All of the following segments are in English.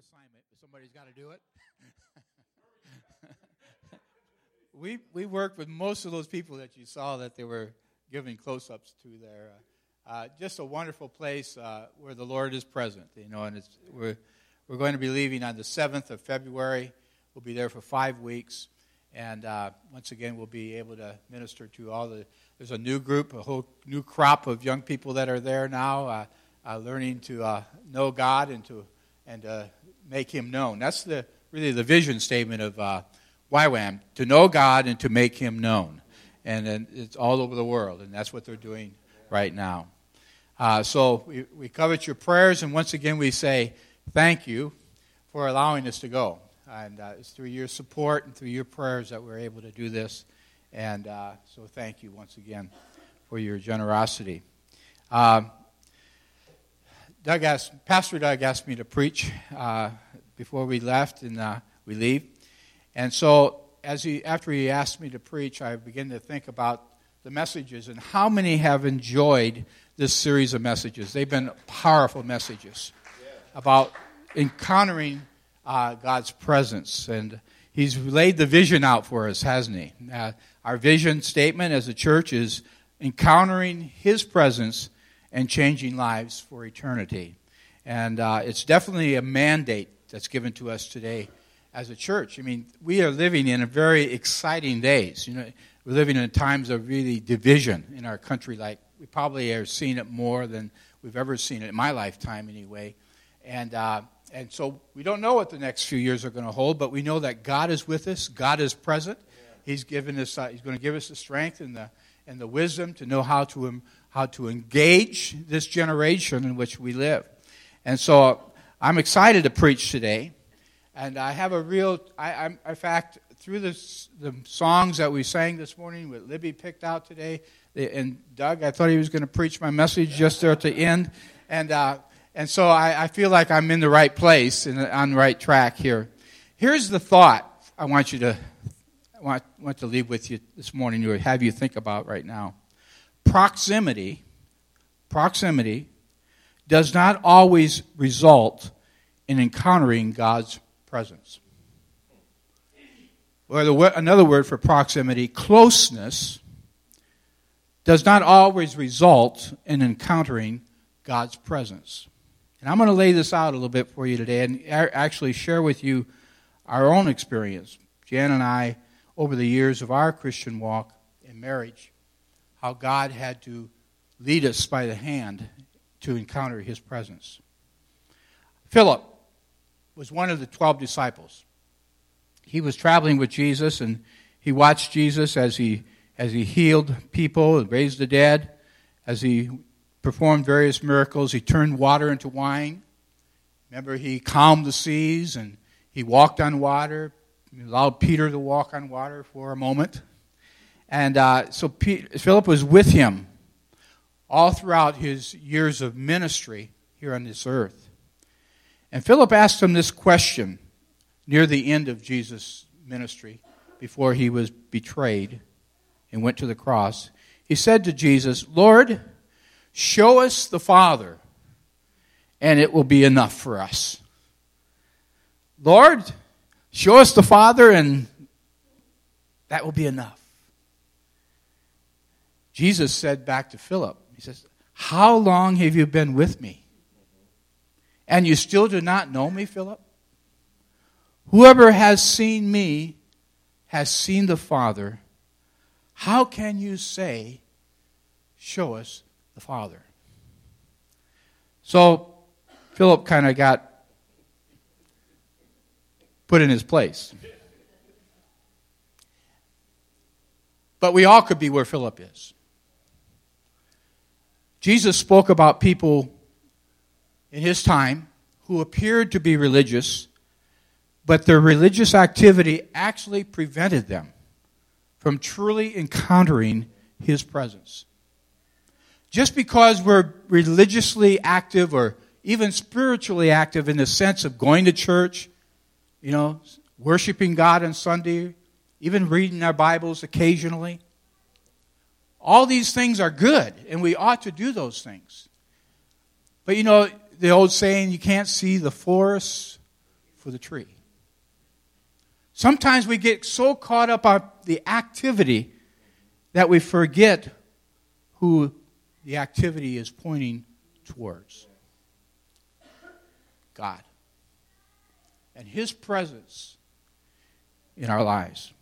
assignment, but somebody's got to do it. we we worked with most of those people that you saw that they were giving close-ups to there. Uh, uh, just a wonderful place uh, where the Lord is present, you know, and it's, we're we're going to be leaving on the seventh of February. We'll be there for five weeks, and uh, once again, we'll be able to minister to all the. There's a new group, a whole new crop of young people that are there now, uh, uh, learning to know God and to and make Him known. That's the really the vision statement of YWAM to know God and to make Him known. And, and it's all over the world, and that's what they're doing right now. Uh, so we, we covet your prayers, and once again we say thank you for allowing us to go. And uh, it's through your support and through your prayers that we're able to do this. And uh, so thank you once again for your generosity. Um, Doug asked, Pastor Doug asked me to preach uh, before we left and uh, we leave. And so, as he, after he asked me to preach, I began to think about the messages and how many have enjoyed this series of messages. They've been powerful messages about encountering uh, God's presence. And he's laid the vision out for us, hasn't he? Uh, our vision statement as a church is encountering his presence and changing lives for eternity. And uh, it's definitely a mandate that's given to us today as a church. I mean, we are living in a very exciting days. You know, we're living in times of really division in our country, like we probably are seeing it more than we've ever seen it in my lifetime, anyway. And uh, and so we don't know what the next few years are going to hold, but we know that God is with us. God is present. He's given us. Uh, he's going to give us the strength and the and the wisdom to know how to um, how to engage this generation in which we live. And so I'm excited to preach today. And I have a real, I, I'm, in fact, through this, the songs that we sang this morning, what Libby picked out today, and Doug, I thought he was going to preach my message just there at the end. And, uh, and so I, I, feel like I'm in the right place and on the right track here. Here's the thought I want you to, I want, want to leave with you this morning or have you think about right now. Proximity, proximity does not always result in encountering God's presence. Or the, another word for proximity, closeness, does not always result in encountering God's presence. And I'm going to lay this out a little bit for you today and actually share with you our own experience. Jan and I, over the years of our Christian walk in marriage, how God had to lead us by the hand to encounter His presence. Philip was one of the 12 disciples. He was traveling with Jesus and he watched Jesus as he, as he healed people and raised the dead, as he performed various miracles. He turned water into wine. Remember, he calmed the seas and he walked on water. He allowed Peter to walk on water for a moment. And uh, so Philip was with him all throughout his years of ministry here on this earth. And Philip asked him this question near the end of Jesus' ministry before he was betrayed and went to the cross. He said to Jesus, Lord, show us the Father, and it will be enough for us. Lord, show us the Father, and that will be enough. Jesus said back to Philip, He says, How long have you been with me? And you still do not know me, Philip? Whoever has seen me has seen the Father. How can you say, Show us the Father? So Philip kind of got put in his place. But we all could be where Philip is. Jesus spoke about people in his time who appeared to be religious, but their religious activity actually prevented them from truly encountering his presence. Just because we're religiously active or even spiritually active in the sense of going to church, you know, worshiping God on Sunday, even reading our Bibles occasionally, all these things are good, and we ought to do those things. But you know, the old saying, you can't see the forest for the tree. Sometimes we get so caught up on the activity that we forget who the activity is pointing towards God and His presence in our lives.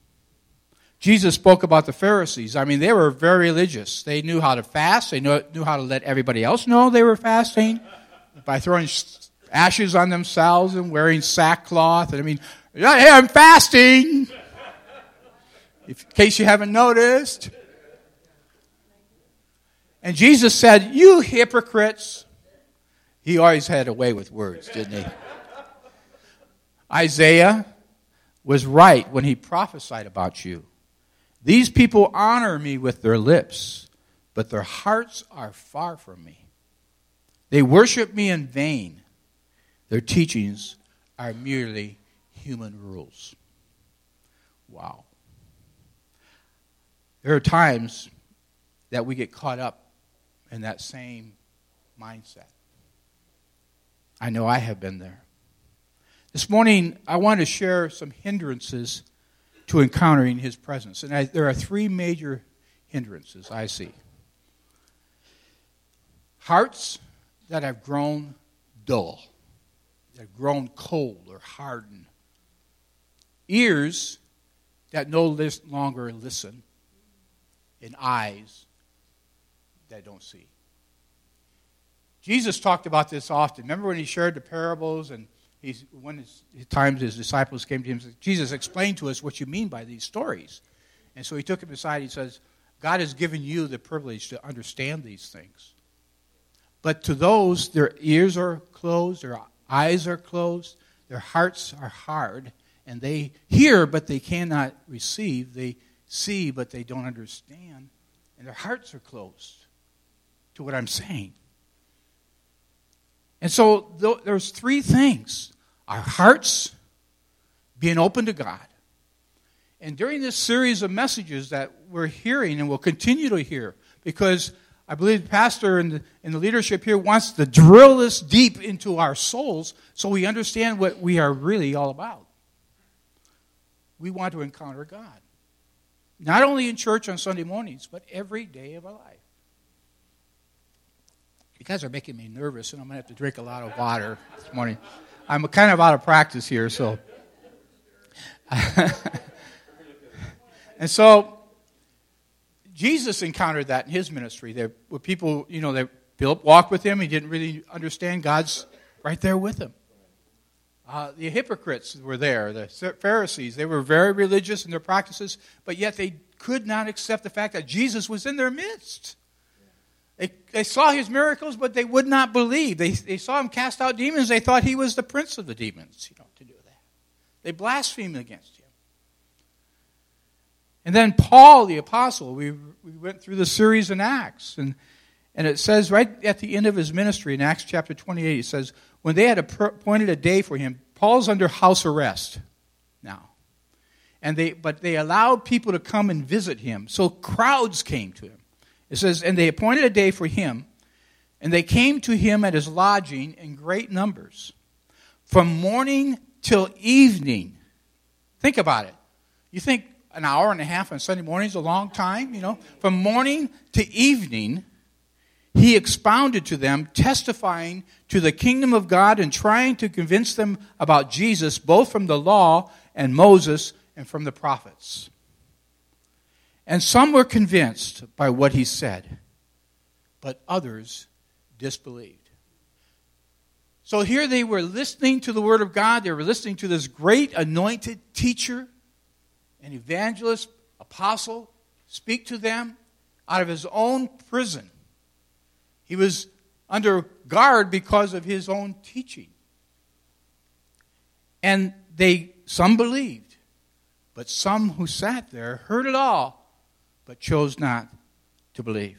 Jesus spoke about the Pharisees. I mean, they were very religious. They knew how to fast, they knew, knew how to let everybody else know they were fasting by throwing ashes on themselves and wearing sackcloth. And I mean, hey, I'm fasting. If, in case you haven't noticed. And Jesus said, You hypocrites. He always had a way with words, didn't he? Isaiah was right when he prophesied about you. These people honor me with their lips, but their hearts are far from me. They worship me in vain. Their teachings are merely human rules. Wow. There are times that we get caught up in that same mindset. I know I have been there. This morning, I want to share some hindrances to encountering His presence. And I, there are three major hindrances I see hearts that have grown dull, that have grown cold or hardened, ears that no longer listen, and eyes that don't see. Jesus talked about this often. Remember when he shared the parables and he's, one his, times his disciples came to him and said, Jesus, explain to us what you mean by these stories. And so he took him aside. He says, God has given you the privilege to understand these things. But to those, their ears are closed, their eyes are closed, their hearts are hard, and they hear, but they cannot receive. They see, but they don't understand, and their hearts are closed to what I'm saying. And so there's three things our hearts being open to God. And during this series of messages that we're hearing and will continue to hear, because I believe the pastor and the, and the leadership here wants to drill this deep into our souls so we understand what we are really all about. We want to encounter God. Not only in church on Sunday mornings, but every day of our life. You guys are making me nervous, and I'm going to have to drink a lot of water this morning. I'm kind of out of practice here, so. and so, Jesus encountered that in his ministry. There were people, you know, that Philip walked with him. He didn't really understand God's right there with him. Uh, the hypocrites were there, the Pharisees. They were very religious in their practices, but yet they could not accept the fact that Jesus was in their midst. They, they saw his miracles, but they would not believe. They, they saw him cast out demons. They thought he was the prince of the demons, you know, to do that. They blasphemed against him. And then Paul, the apostle, we, we went through the series in Acts. And, and it says right at the end of his ministry in Acts chapter 28, it says, when they had appointed a day for him, Paul's under house arrest now. And they, but they allowed people to come and visit him. So crowds came to him. It says, And they appointed a day for him, and they came to him at his lodging in great numbers, from morning till evening. Think about it. You think an hour and a half on Sunday morning is a long time, you know? From morning to evening, he expounded to them, testifying to the kingdom of God and trying to convince them about Jesus, both from the law and Moses and from the prophets. And some were convinced by what he said, but others disbelieved. So here they were listening to the Word of God. They were listening to this great anointed teacher, an evangelist, apostle, speak to them out of his own prison. He was under guard because of his own teaching. And they some believed, but some who sat there heard it all but chose not to believe.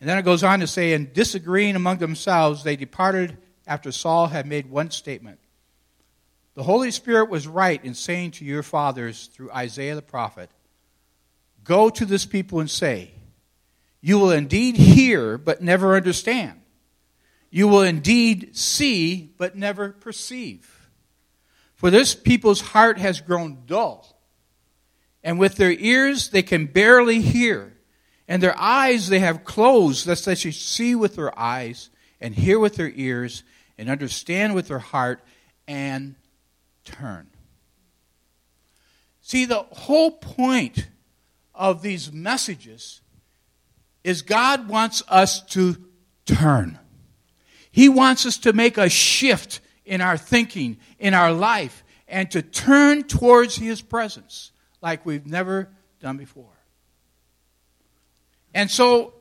And then it goes on to say, and disagreeing among themselves, they departed after Saul had made one statement. The Holy Spirit was right in saying to your fathers through Isaiah the prophet, Go to this people and say, You will indeed hear, but never understand. You will indeed see, but never perceive. For this people's heart has grown dull, and with their ears they can barely hear, and their eyes they have closed, lest they should see with their eyes, and hear with their ears, and understand with their heart, and turn. See, the whole point of these messages is God wants us to turn. He wants us to make a shift in our thinking, in our life, and to turn towards His presence like we've never done before. And so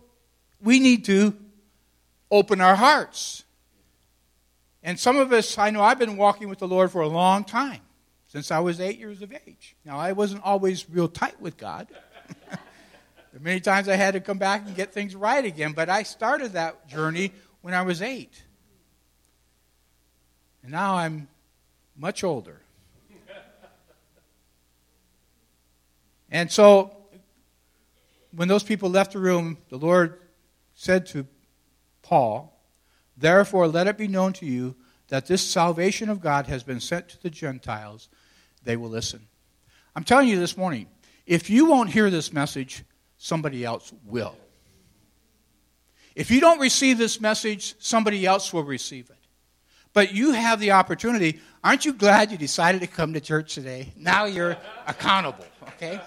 we need to open our hearts. And some of us, I know I've been walking with the Lord for a long time, since I was eight years of age. Now, I wasn't always real tight with God. Many times I had to come back and get things right again, but I started that journey when I was eight. And now I'm much older. And so, when those people left the room, the Lord said to Paul, Therefore, let it be known to you that this salvation of God has been sent to the Gentiles. They will listen. I'm telling you this morning, if you won't hear this message, somebody else will. If you don't receive this message, somebody else will receive it. But you have the opportunity. Aren't you glad you decided to come to church today? Now you're accountable, okay?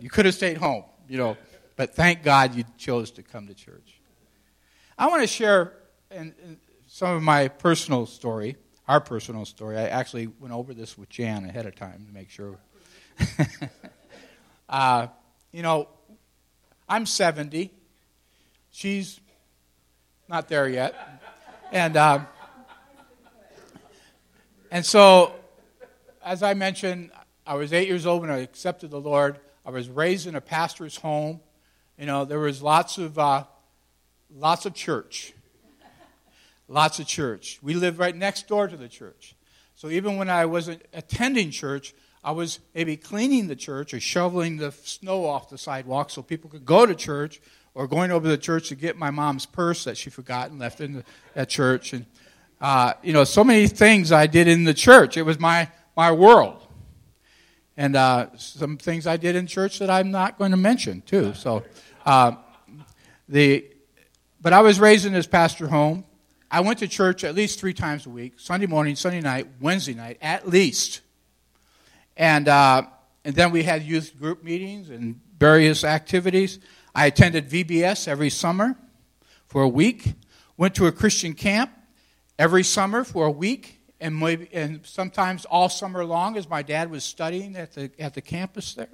You could have stayed home, you know, but thank God you chose to come to church. I want to share some of my personal story, our personal story. I actually went over this with Jan ahead of time to make sure. uh, you know, I'm 70. She's not there yet. And, uh, and so, as I mentioned, I was eight years old when I accepted the Lord. I was raised in a pastor's home. You know, there was lots of, uh, lots of church. Lots of church. We lived right next door to the church. So even when I wasn't attending church, I was maybe cleaning the church or shoveling the snow off the sidewalk so people could go to church or going over to the church to get my mom's purse that she forgot and left in the, at church. And, uh, you know, so many things I did in the church. It was my, my world. And uh, some things I did in church that I'm not going to mention, too. So, uh, the, but I was raised in this pastor home. I went to church at least three times a week Sunday morning, Sunday night, Wednesday night, at least. And, uh, and then we had youth group meetings and various activities. I attended VBS every summer for a week, went to a Christian camp every summer for a week, and, maybe, and sometimes all summer long as my dad was studying at the, at the campus there.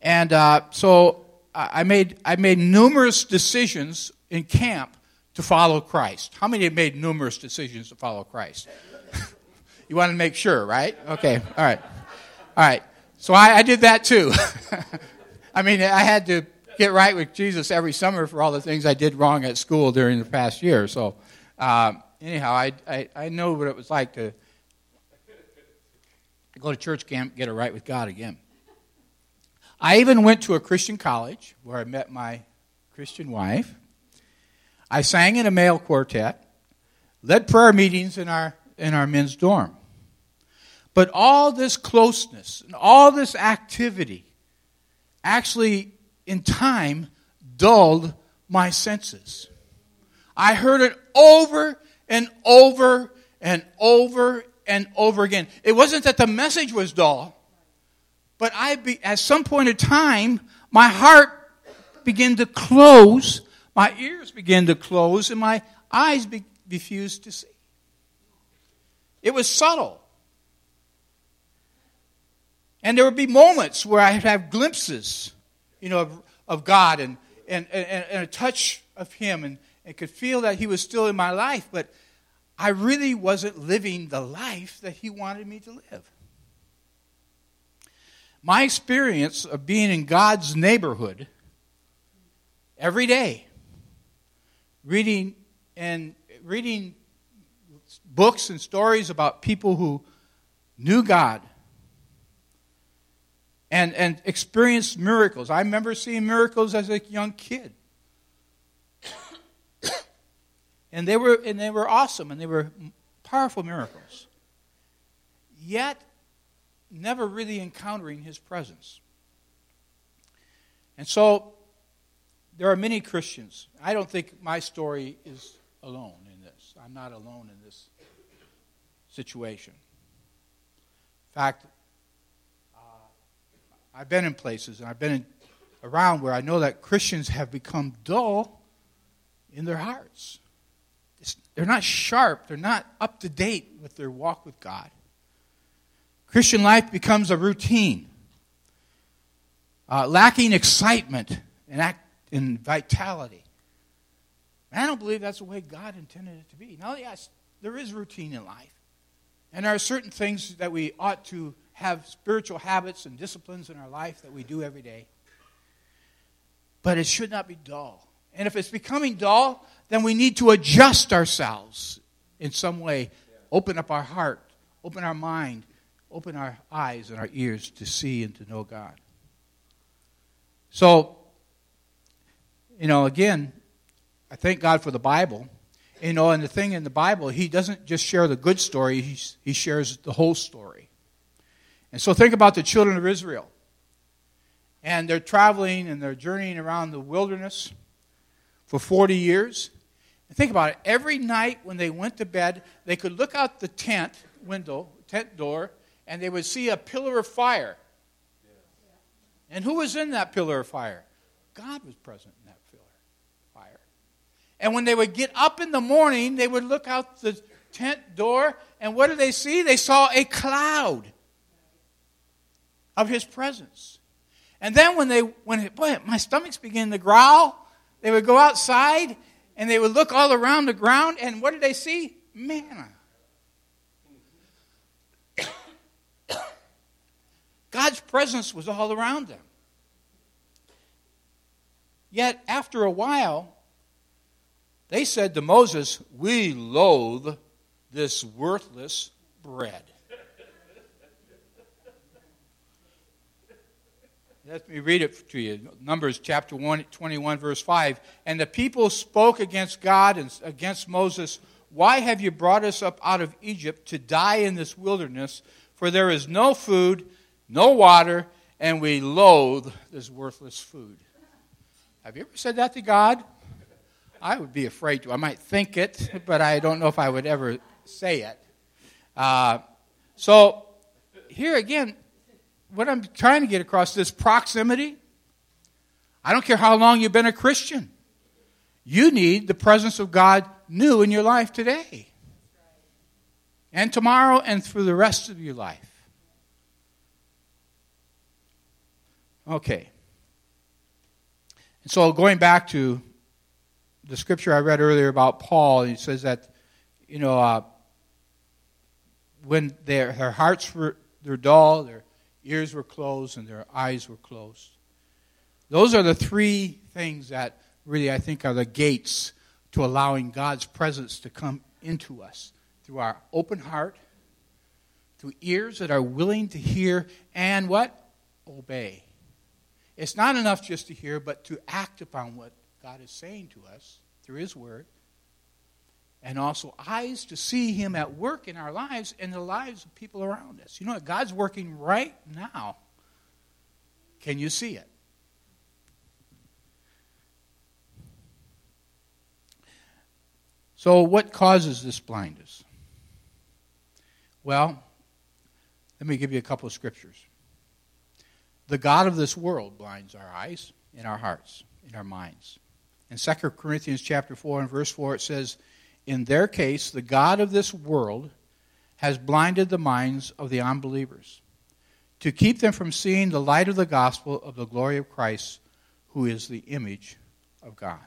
And uh, so I made, I made numerous decisions in camp to follow Christ. How many have made numerous decisions to follow Christ? you want to make sure, right? Okay, all right. All right. So I, I did that too. I mean, I had to get right with Jesus every summer for all the things I did wrong at school during the past year. So, uh, anyhow, I, I, I know what it was like to go to church camp, get it right with God again. I even went to a Christian college where I met my Christian wife. I sang in a male quartet, led prayer meetings in our, in our men's dorm. But all this closeness and all this activity actually in time dulled my senses. I heard it over and over and over and over again. It wasn't that the message was dull, but I be, at some point in time, my heart began to close, my ears began to close, and my eyes be, refused to see. It was subtle. And there would be moments where I'd have glimpses you know, of, of God and, and, and, and a touch of Him and, and could feel that He was still in my life, but I really wasn't living the life that He wanted me to live. My experience of being in God's neighborhood every day, reading and reading books and stories about people who knew God and, and experienced miracles. I remember seeing miracles as a young kid. And they were, and they were awesome, and they were powerful miracles. Yet, never really encountering his presence. And so, there are many Christians. I don't think my story is alone in this. I'm not alone in this situation. In fact, uh, I've been in places and I've been in, around where I know that Christians have become dull in their hearts. They're not sharp, they're not up to date with their walk with God. Christian life becomes a routine, uh, lacking excitement and, act, and vitality. And I don't believe that's the way God intended it to be. Now, yes, there is routine in life. And there are certain things that we ought to have spiritual habits and disciplines in our life that we do every day. But it should not be dull. And if it's becoming dull, then we need to adjust ourselves in some way. Open up our heart, open our mind, open our eyes and our ears to see and to know God. So, you know, again, I thank God for the Bible. You know, and the thing in the Bible, He doesn't just share the good story, He, he shares the whole story. And so think about the children of Israel. And they're traveling and they're journeying around the wilderness for 40 years. And think about it. Every night when they went to bed, they could look out the tent window, tent door, and they would see a pillar of fire. And who was in that pillar of fire? God was present in that pillar of fire. And when they would get up in the morning, they would look out the tent door, and what did they see? They saw a cloud of his presence. And then when they when it, boy, my stomach's beginning to growl, they would go outside and they would look all around the ground, and what did they see? Manna. God's presence was all around them. Yet, after a while, they said to Moses, We loathe this worthless bread. Let me read it to you. Numbers chapter 1, 21, verse 5. And the people spoke against God and against Moses. Why have you brought us up out of Egypt to die in this wilderness? For there is no food, no water, and we loathe this worthless food. Have you ever said that to God? I would be afraid to. I might think it, but I don't know if I would ever say it. Uh, so, here again, what I'm trying to get across is proximity. I don't care how long you've been a Christian. You need the presence of God new in your life today. And tomorrow and through the rest of your life. Okay. And so going back to the scripture I read earlier about Paul, he says that, you know, uh, when their, their hearts were they're dull, ears were closed, and their eyes were closed. Those are the three things that really I think are the gates to allowing God's presence to come into us through our open heart, through ears that are willing to hear and what? Obey. It's not enough just to hear, but to act upon what God is saying to us through His Word. And also eyes to see Him at work in our lives and the lives of people around us. You know, what? God's working right now. Can you see it? So, what causes this blindness? Well, let me give you a couple of scriptures. The God of this world blinds our eyes in our hearts, in our minds. In 2 Corinthians chapter 4 and verse 4 it says, "In their case the God of this world has blinded the minds of the unbelievers to keep them from seeing the light of the gospel of the glory of Christ, who is the image of God."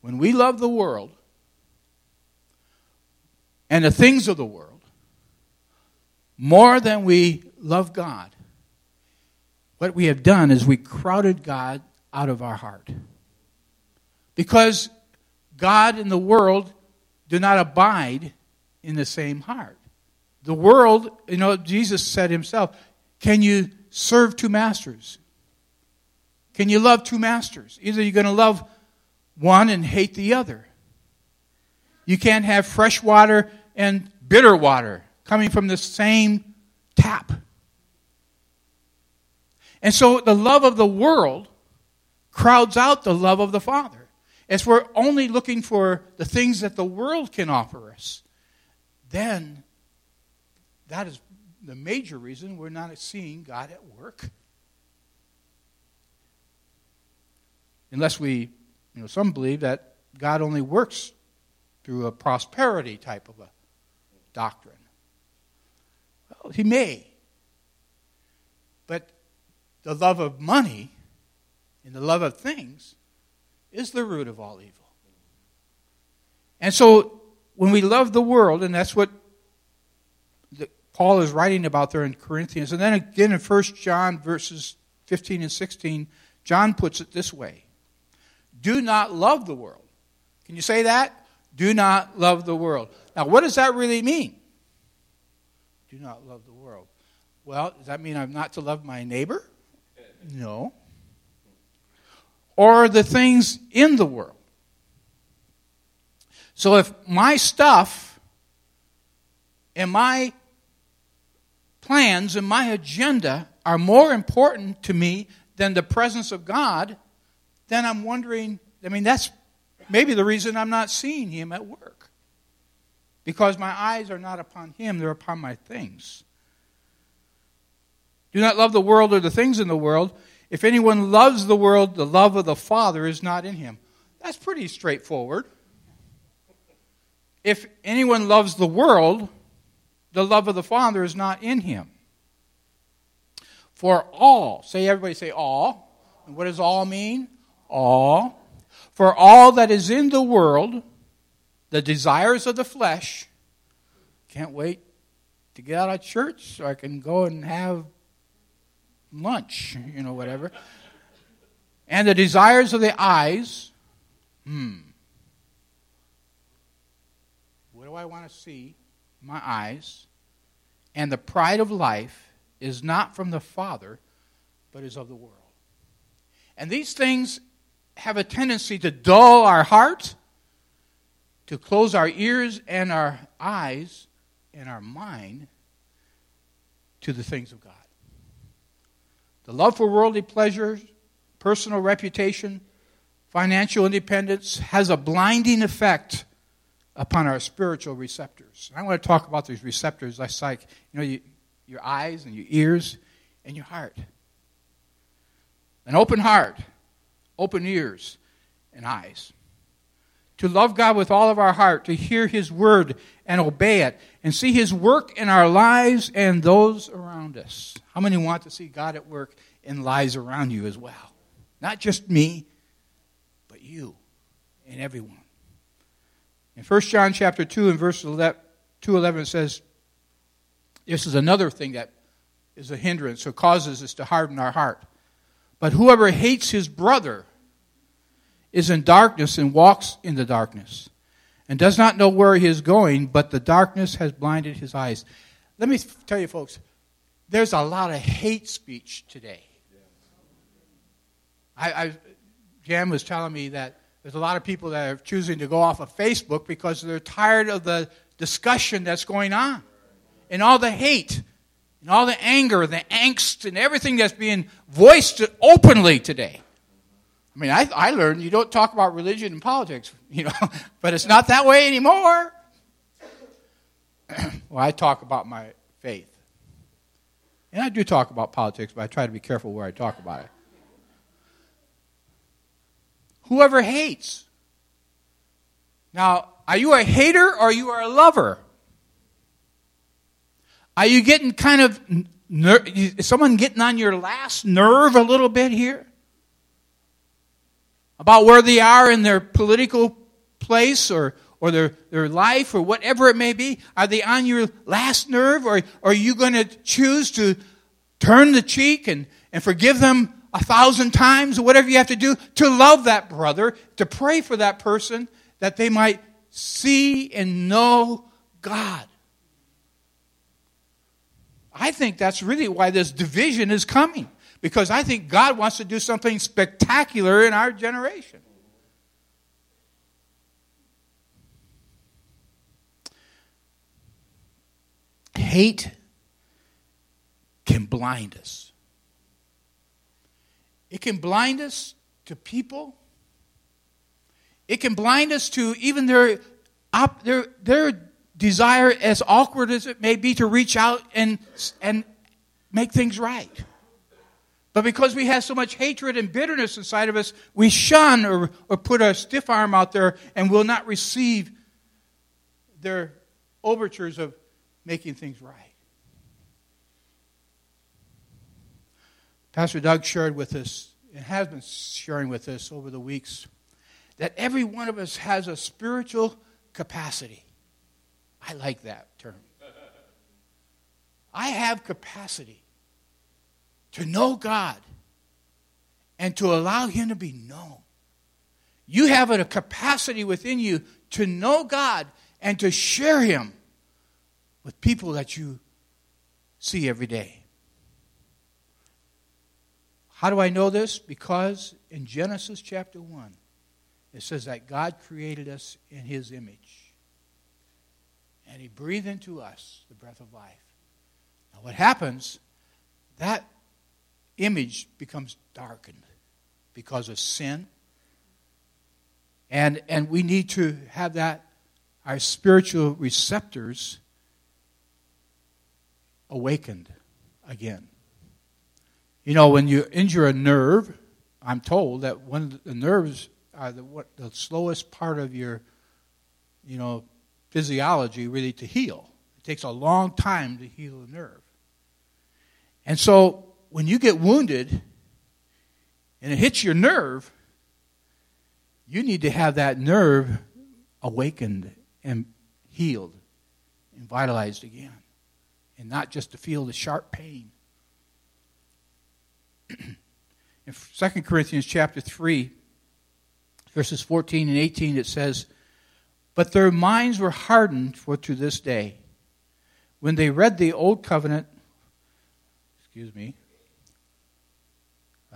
When we love the world and the things of the world more than we love God, what we have done is we crowded God out of our heart. Because God and the world do not abide in the same heart. The world, you know, Jesus said himself, can you serve two masters? Can you love two masters? Either you're going to love one and hate the other. You can't have fresh water and bitter water coming from the same tap. And so the love of the world crowds out the love of the Father. As we're only looking for the things that the world can offer us, then that is the major reason we're not seeing God at work. Unless we, you know, some believe that God only works through a prosperity type of a doctrine. Well, he may. But the love of money and the love of things is the root of all evil. And so when we love the world, and that's what the, Paul is writing about there in Corinthians, and then again in 1 John verses 15 and 16, John puts it this way Do not love the world. Can you say that? Do not love the world. Now, what does that really mean? Do not love the world. Well, does that mean I'm not to love my neighbor? No or the things in the world. So if my stuff and my plans and my agenda are more important to me than the presence of God, then I'm wondering, I mean, that's maybe the reason I'm not seeing Him at work. Because my eyes are not upon Him, they're upon my things. Do not love the world or the things in the world. If anyone loves the world, the love of the Father is not in him. That's pretty straightforward. If anyone loves the world, the love of the Father is not in him. For all, say everybody say all. And what does all mean? All. For all that is in the world, the desires of the flesh, can't wait to get out of church so I can go and have lunch, you know, whatever. And the desires of the eyes, hmm. What do I want to see? My eyes. And the pride of life is not from the Father, but is of the world. And these things have a tendency to dull our heart, to close our ears and our eyes and our mind to the things of God. The love for worldly pleasures, personal reputation, financial independence has a blinding effect upon our spiritual receptors. I want to talk about these receptors I like, you know, you, your eyes and your ears and your heart. An open heart, open ears, and eyes. To love God with all of our heart, to hear His word and obey it, and see His work in our lives and those around us. How many want to see God at work in lives around you as well? Not just me, but you and everyone. In 1 John chapter 2 and verse 211 it says, this is another thing that is a hindrance or causes us to harden our heart. But whoever hates his brother is in darkness and walks in the darkness and does not know where he is going, but the darkness has blinded his eyes. Let me tell you, folks, there's a lot of hate speech today. I, I, Jan was telling me that there's a lot of people that are choosing to go off of Facebook because they're tired of the discussion that's going on and all the hate and all the anger, the angst, and everything that's being voiced openly today. I mean, I, I learned you don't talk about religion and politics, you know, but it's not that way anymore. well, I talk about my faith. And I do talk about politics, but I try to be careful where I talk about it. Whoever hates. Now, are you a hater or are you a lover? Are you getting kind of, ner- someone getting on your last nerve a little bit here? About where they are in their political place or, or their, their life or whatever it may be? Are they on your last nerve or, or are you going to choose to turn the cheek and, and forgive them a thousand times or whatever you have to do to love that brother, to pray for that person that they might see and know God? I think that's really why this division is coming because I think God wants to do something spectacular in our generation. Hate can blind us. It can blind us to people. It can blind us to even their, op, their, their desire, as awkward as it may be, to reach out and, and make things right. But because we have so much hatred and bitterness inside of us, we shun or, or put a stiff arm out there and will not receive their overtures of making things right. Pastor Doug shared with us, and has been sharing with us over the weeks, that every one of us has a spiritual capacity. I like that term. I have capacity to know God and to allow Him to be known. You have a capacity within you to know God and to share Him with people that you see every day. How do I know this? Because in Genesis chapter 1, it says that God created us in His image. And He breathed into us the breath of life. Now, what happens, that image becomes darkened because of sin. And, and we need to have that, our spiritual receptors awakened again. You know, when you injure a nerve, I'm told that one the nerves are the, what, the slowest part of your, you know, physiology really to heal. It takes a long time to heal a nerve. And so when you get wounded and it hits your nerve, you need to have that nerve awakened and healed and vitalized again, and not just to feel the sharp pain. In 2 Corinthians chapter 3, verses 14 and 18, it says, But their minds were hardened for to this day. When they read the old covenant, excuse me,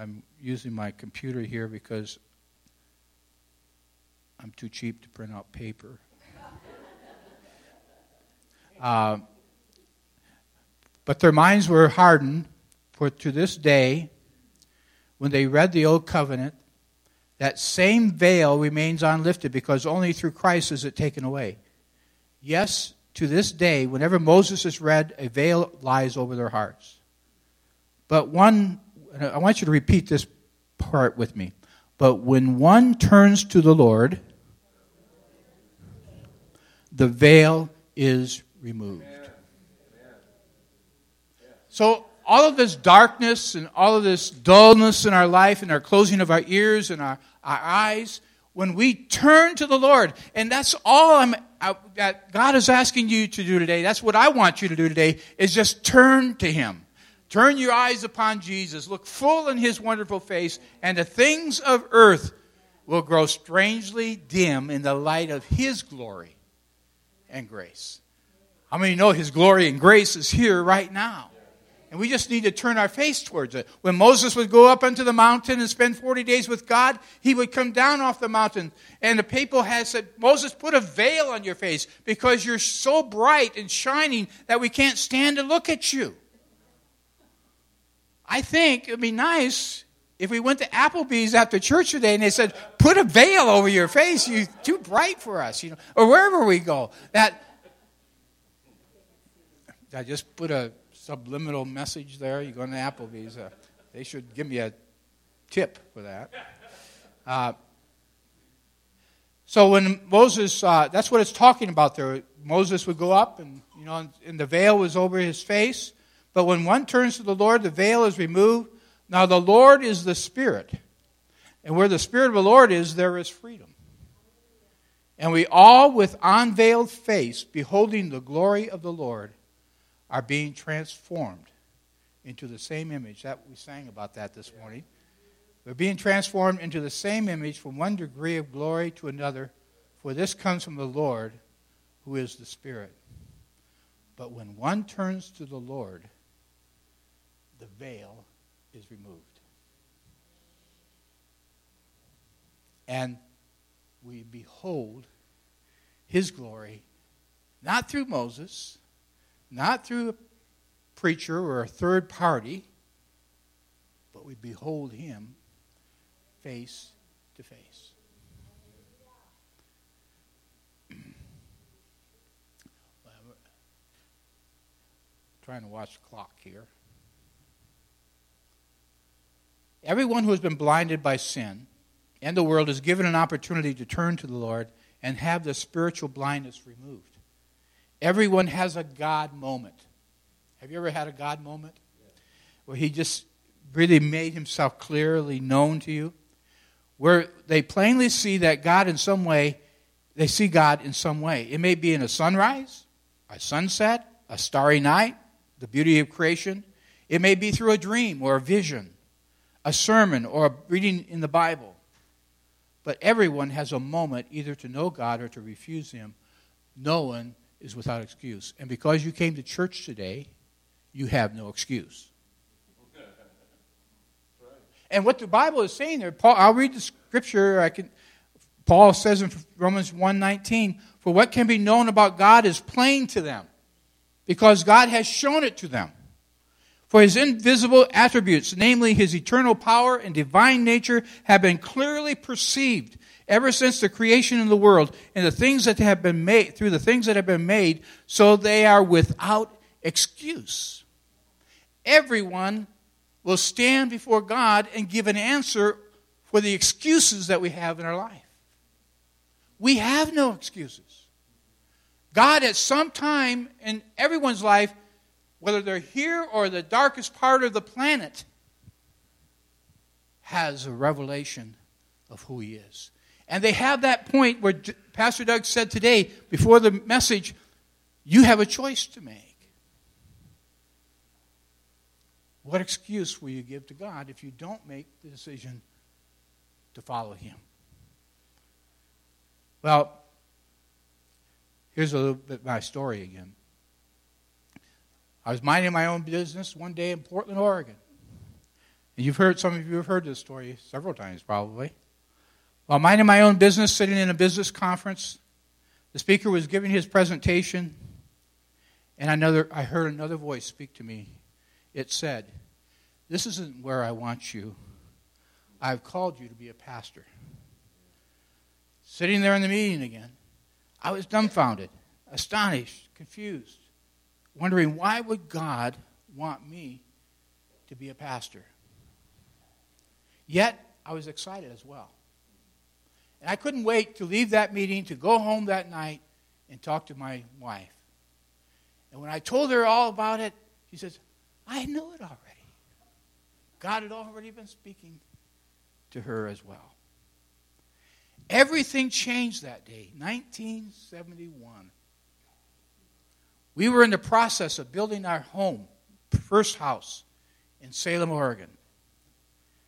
I'm using my computer here because I'm too cheap to print out paper. Uh, but their minds were hardened, for to this day, when they read the Old Covenant, that same veil remains unlifted because only through Christ is it taken away. Yes, to this day, whenever Moses is read, a veil lies over their hearts. But one I want you to repeat this part with me. But when one turns to the Lord, the veil is removed. So, all of this darkness and all of this dullness in our life and our closing of our ears and our, our eyes, when we turn to the Lord, and that's all I'm, I, that God is asking you to do today, that's what I want you to do today, is just turn to Him. Turn your eyes upon Jesus. Look full in his wonderful face, and the things of earth will grow strangely dim in the light of his glory and grace. How many know his glory and grace is here right now? And we just need to turn our face towards it. When Moses would go up onto the mountain and spend 40 days with God, he would come down off the mountain. And the people had said, Moses, put a veil on your face because you're so bright and shining that we can't stand to look at you. I think it would be nice if we went to Applebee's after church today and they said, "Put a veil over your face. You're too bright for us," you know, or wherever we go. That I just put a subliminal message there. You go to Applebee's, uh, they should give me a tip for that. Uh, so when Moses, uh, that's what it's talking about there. Moses would go up, and you know, and the veil was over his face. But when one turns to the Lord, the veil is removed. Now, the Lord is the Spirit. And where the Spirit of the Lord is, there is freedom. And we all, with unveiled face, beholding the glory of the Lord, are being transformed into the same image. That we sang about that this morning. We're being transformed into the same image from one degree of glory to another, for this comes from the Lord, who is the Spirit. But when one turns to the Lord, the veil is removed. And we behold his glory, not through Moses, not through a preacher or a third party, but we behold him face to face. trying to watch the clock here. Everyone who has been blinded by sin and the world is given an opportunity to turn to the Lord and have the spiritual blindness removed. Everyone has a God moment. Have you ever had a God moment? Where He just really made Himself clearly known to you? Where they plainly see that God, in some way, they see God in some way. It may be in a sunrise, a sunset, a starry night, the beauty of creation. It may be through a dream or a vision, a sermon or a reading in the Bible. But everyone has a moment either to know God or to refuse Him. No one is without excuse. And because you came to church today, you have no excuse. And what the Bible is saying there, Paul, I'll read the scripture. I can. Paul says in Romans 1:19, "For what can be known about God is plain to them, because God has shown it to them. For his invisible attributes, namely his eternal power and divine nature, have been clearly perceived ever since the creation of the world and the things that have been made through the things that have been made, so they are without excuse. Everyone will stand before God and give an answer for the excuses that we have in our life. We have no excuses. God, at some time in everyone's life, whether they're here or the darkest part of the planet, has a revelation of who He is. And they have that point where Pastor Doug said today, before the message, you have a choice to make. What excuse will you give to God if you don't make the decision to follow Him? Well, here's a little bit of my story again. I was minding my own business one day in Portland, Oregon. And you've heard, some of you have heard this story several times probably. While minding my own business, sitting in a business conference, the speaker was giving his presentation, and another, I heard another voice speak to me. It said, This isn't where I want you. I've called you to be a pastor. Sitting there in the meeting again, I was dumbfounded, astonished, confused wondering why would God want me to be a pastor? Yet, I was excited as well. And I couldn't wait to leave that meeting, to go home that night and talk to my wife. And when I told her all about it, she says, I knew it already. God had already been speaking to her as well. Everything changed that day, 1971. We were in the process of building our home, first house in Salem, Oregon.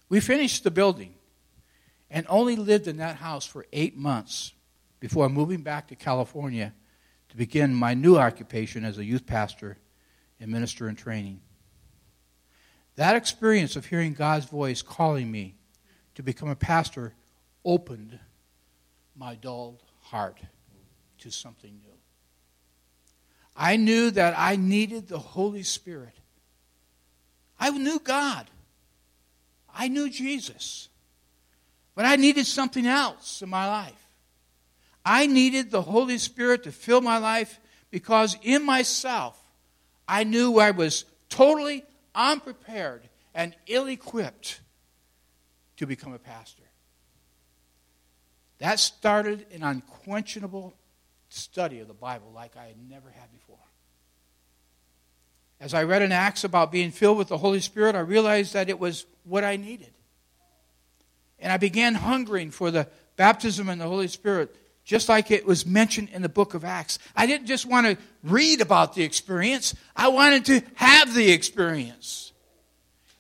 We finished the building and only lived in that house for eight months before moving back to California to begin my new occupation as a youth pastor and minister in training. That experience of hearing God's voice calling me to become a pastor opened my dulled heart to something new. I knew that I needed the Holy Spirit. I knew God. I knew Jesus. But I needed something else in my life. I needed the Holy Spirit to fill my life because in myself, I knew I was totally unprepared and ill equipped to become a pastor. That started an unquenchable study of the Bible like I had never had before. As I read in Acts about being filled with the Holy Spirit, I realized that it was what I needed. And I began hungering for the baptism in the Holy Spirit, just like it was mentioned in the book of Acts. I didn't just want to read about the experience, I wanted to have the experience.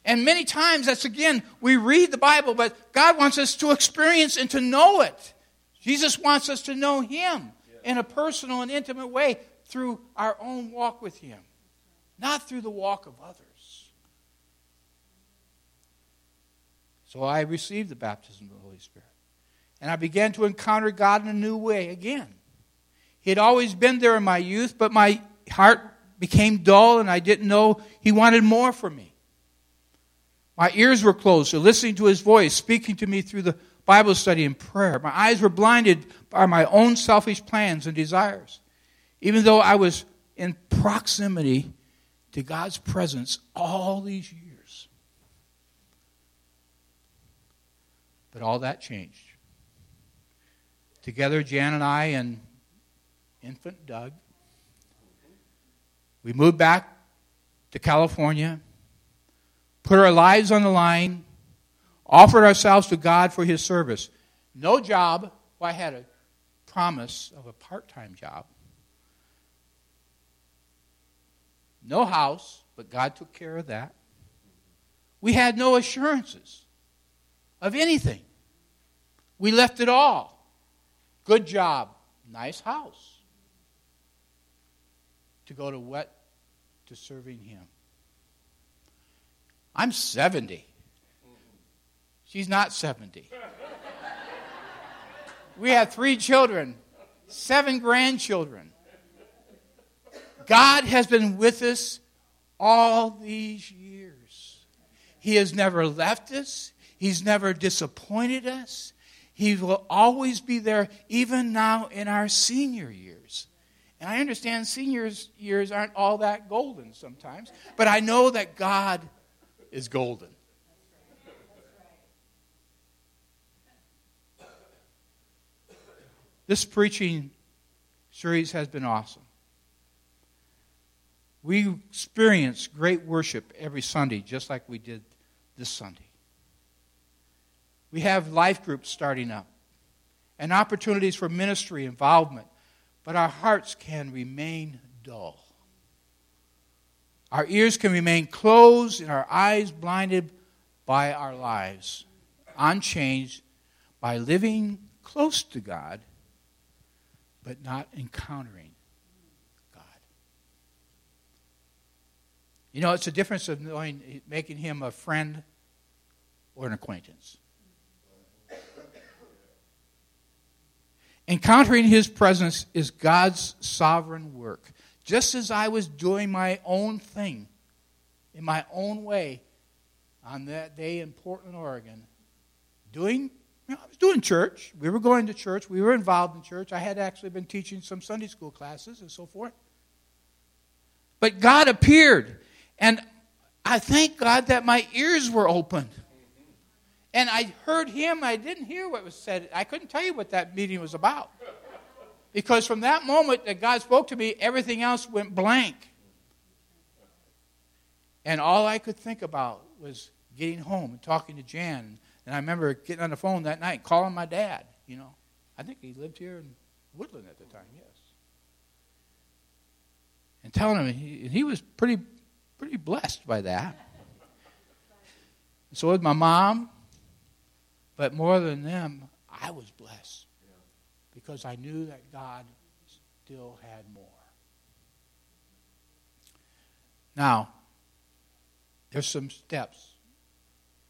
And many times, that's again, we read the Bible, but God wants us to experience and to know it. Jesus wants us to know Him in a personal and intimate way through our own walk with Him, not through the walk of others. So I received the baptism of the Holy Spirit. And I began to encounter God in a new way again. He had always been there in my youth, but my heart became dull and I didn't know He wanted more for me. My ears were closed to listening to His voice, speaking to me through the Bible study and prayer. My eyes were blinded by my own selfish plans and desires. Even though I was in proximity to God's presence all these years. But all that changed. Together, Jan and I and infant Doug, we moved back to California, put our lives on the line, offered ourselves to God for His service. No job. Well, I had a promise of a part time job. No house, but God took care of that. We had no assurances of anything. We left it all. Good job, nice house. To go to what? To serving Him. I'm 70. She's not 70. We had three children, seven grandchildren. God has been with us all these years. He has never left us, He's never disappointed us. He will always be there, even now in our senior years. And I understand seniors' years aren't all that golden sometimes, but I know that God is golden. This preaching series has been awesome. We experience great worship every Sunday, just like we did this Sunday. We have life groups starting up and opportunities for ministry involvement, but our hearts can remain dull. Our ears can remain closed and our eyes blinded by our lives, unchanged by living close to God but not encountering God. You know, it's a difference of knowing, making him a friend or an acquaintance. Encountering his presence is God's sovereign work. Just as I was doing my own thing in my own way on that day in Portland, Oregon, doing you know, I was doing church. We were going to church. We were involved in church. I had actually been teaching some Sunday school classes and so forth. But God appeared. And I thank God that my ears were opened. And I heard him. I didn't hear what was said. I couldn't tell you what that meeting was about. Because from that moment that God spoke to me, everything else went blank. And all I could think about was getting home and talking to Jan and I remember getting on the phone that night, calling my dad, you know. I think he lived here in Woodland at the time, yes. And telling him, he, he was pretty, pretty blessed by that. So was my mom, but more than them, I was blessed because I knew that God still had more. Now, there's some steps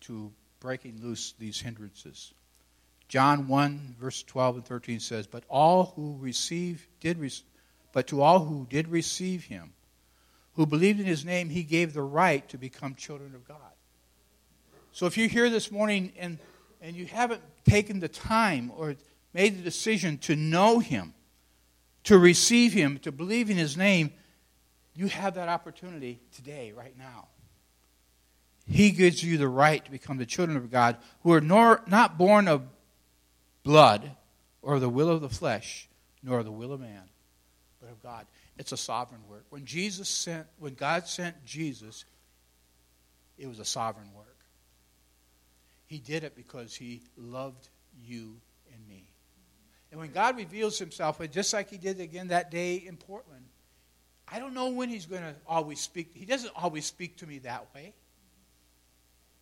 to breaking loose these hindrances. John 1, verse 12 and 13 says, But all who receive did receive, but to all who did receive him, who believed in his name, he gave the right to become children of God. So if you're here this morning and, and you haven't taken the time or made the decision to know him, to receive him, to believe in his name, you have that opportunity today, right now. He gives you the right to become the children of God who are nor, not born of blood or the will of the flesh, nor the will of man, but of God. It's a sovereign work. When Jesus sent, when God sent Jesus, it was a sovereign work. He did it because he loved you and me. And when God reveals himself, just like he did again that day in Portland, I don't know when he's going to always speak. He doesn't always speak to me that way.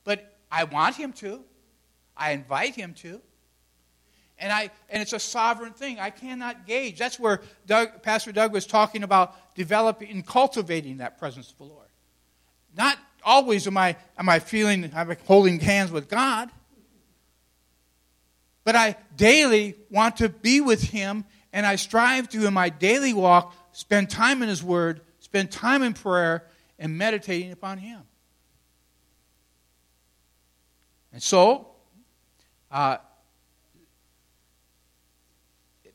But I want him to. I invite him to. And, I, and it's a sovereign thing. I cannot gauge. That's where Doug, Pastor Doug was talking about developing and cultivating that presence of the Lord. Not always am I, am I feeling, I'm holding hands with God. But I daily want to be with Him, and I strive to, in my daily walk, spend time in His Word, spend time in prayer and meditating upon Him. And so, uh,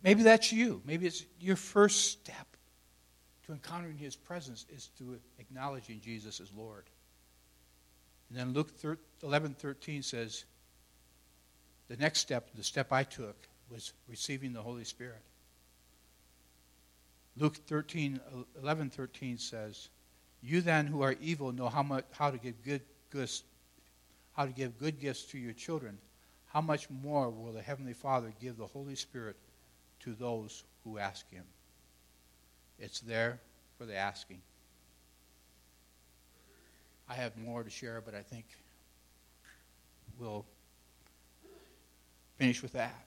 maybe that's you. Maybe it's your first step to encountering His presence is to acknowledging Jesus as Lord. And then Luke 11 13 says, the next step, the step I took, was receiving the Holy Spirit. Luke 13, 11 13 says, You then who are evil know how, much, how to give good gifts, how to give good gifts to your children. How much more will the Heavenly Father give the Holy Spirit to those who ask Him? It's there for the asking. I have more to share, but I think we'll finish with that.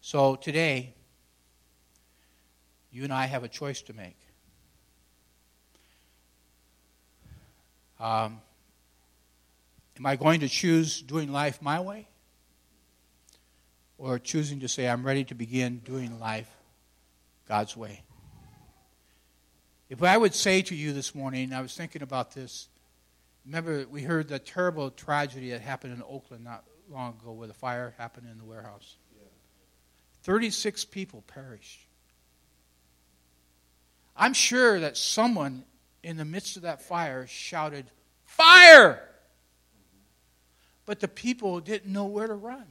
So today, you and I have a choice to make. Um, am I going to choose doing life my way? Or choosing to say, I'm ready to begin doing life God's way? If I would say to you this morning, I was thinking about this. Remember, we heard the terrible tragedy that happened in Oakland not long ago where the fire happened in the warehouse. 36 people perished. I'm sure that someone in the midst of that fire shouted, Fire! But the people didn't know where to run.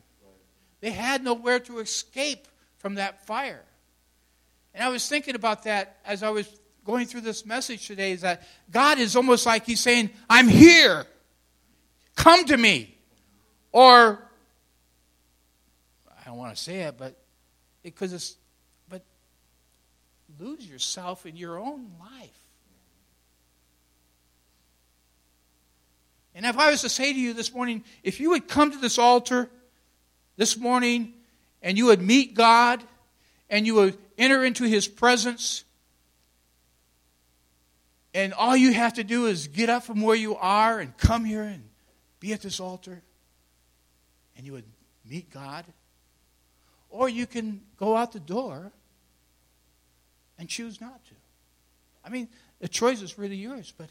They had nowhere to escape from that fire. And I was thinking about that as I was going through this message today is that God is almost like He's saying, I'm here. Come to me. Or, I don't want to say it, but because it's, but lose yourself in your own life. And if I was to say to you this morning, if you would come to this altar this morning and you would meet God and you would enter into His presence, and all you have to do is get up from where you are and come here and be at this altar, and you would meet God. Or you can go out the door and choose not to. I mean, the choice is really yours, but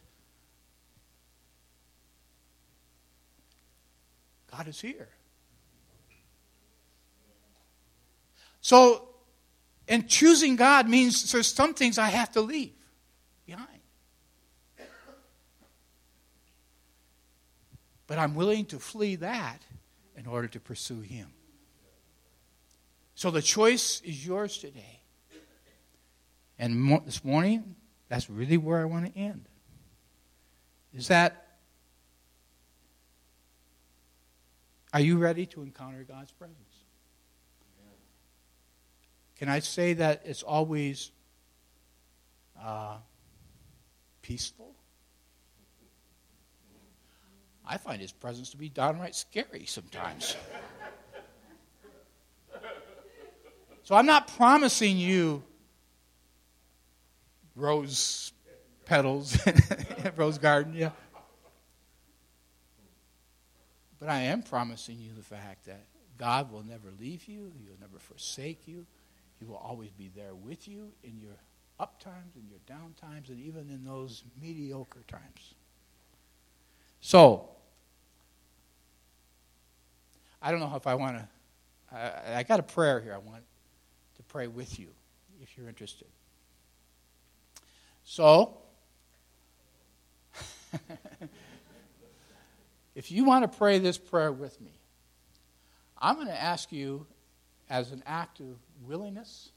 God is here. So, and choosing God means there's some things I have to leave behind. But I'm willing to flee that in order to pursue Him. So the choice is yours today. And mo- this morning, that's really where I want to end. Is that, are you ready to encounter God's presence? Can I say that it's always uh, peaceful? I find his presence to be downright scary sometimes. So I'm not promising you rose petals, rose garden, yeah. But I am promising you the fact that God will never leave you, He will never forsake you. He will always be there with you in your up times, in your down times, and even in those mediocre times. So, I don't know if I want to. I, I got a prayer here I want to pray with you if you're interested. So, if you want to pray this prayer with me, I'm going to ask you, as an act of willingness,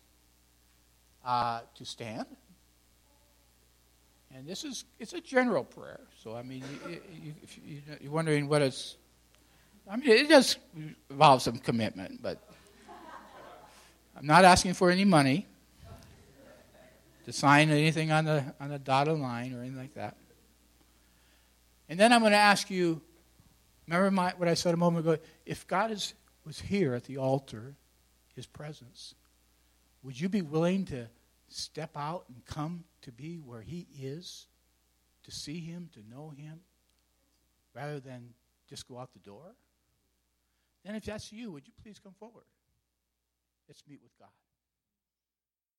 uh, to stand. And this is it's a general prayer. So I mean, you, you, you, you're wondering what it's. I mean, it does involve some commitment, but I'm not asking for any money to sign anything on the, on the dotted line or anything like that. And then I'm going to ask you remember my, what I said a moment ago? If God is, was here at the altar, his presence, would you be willing to step out and come to be where he is, to see him, to know him, rather than just go out the door? And if that's you, would you please come forward? Let's meet with God.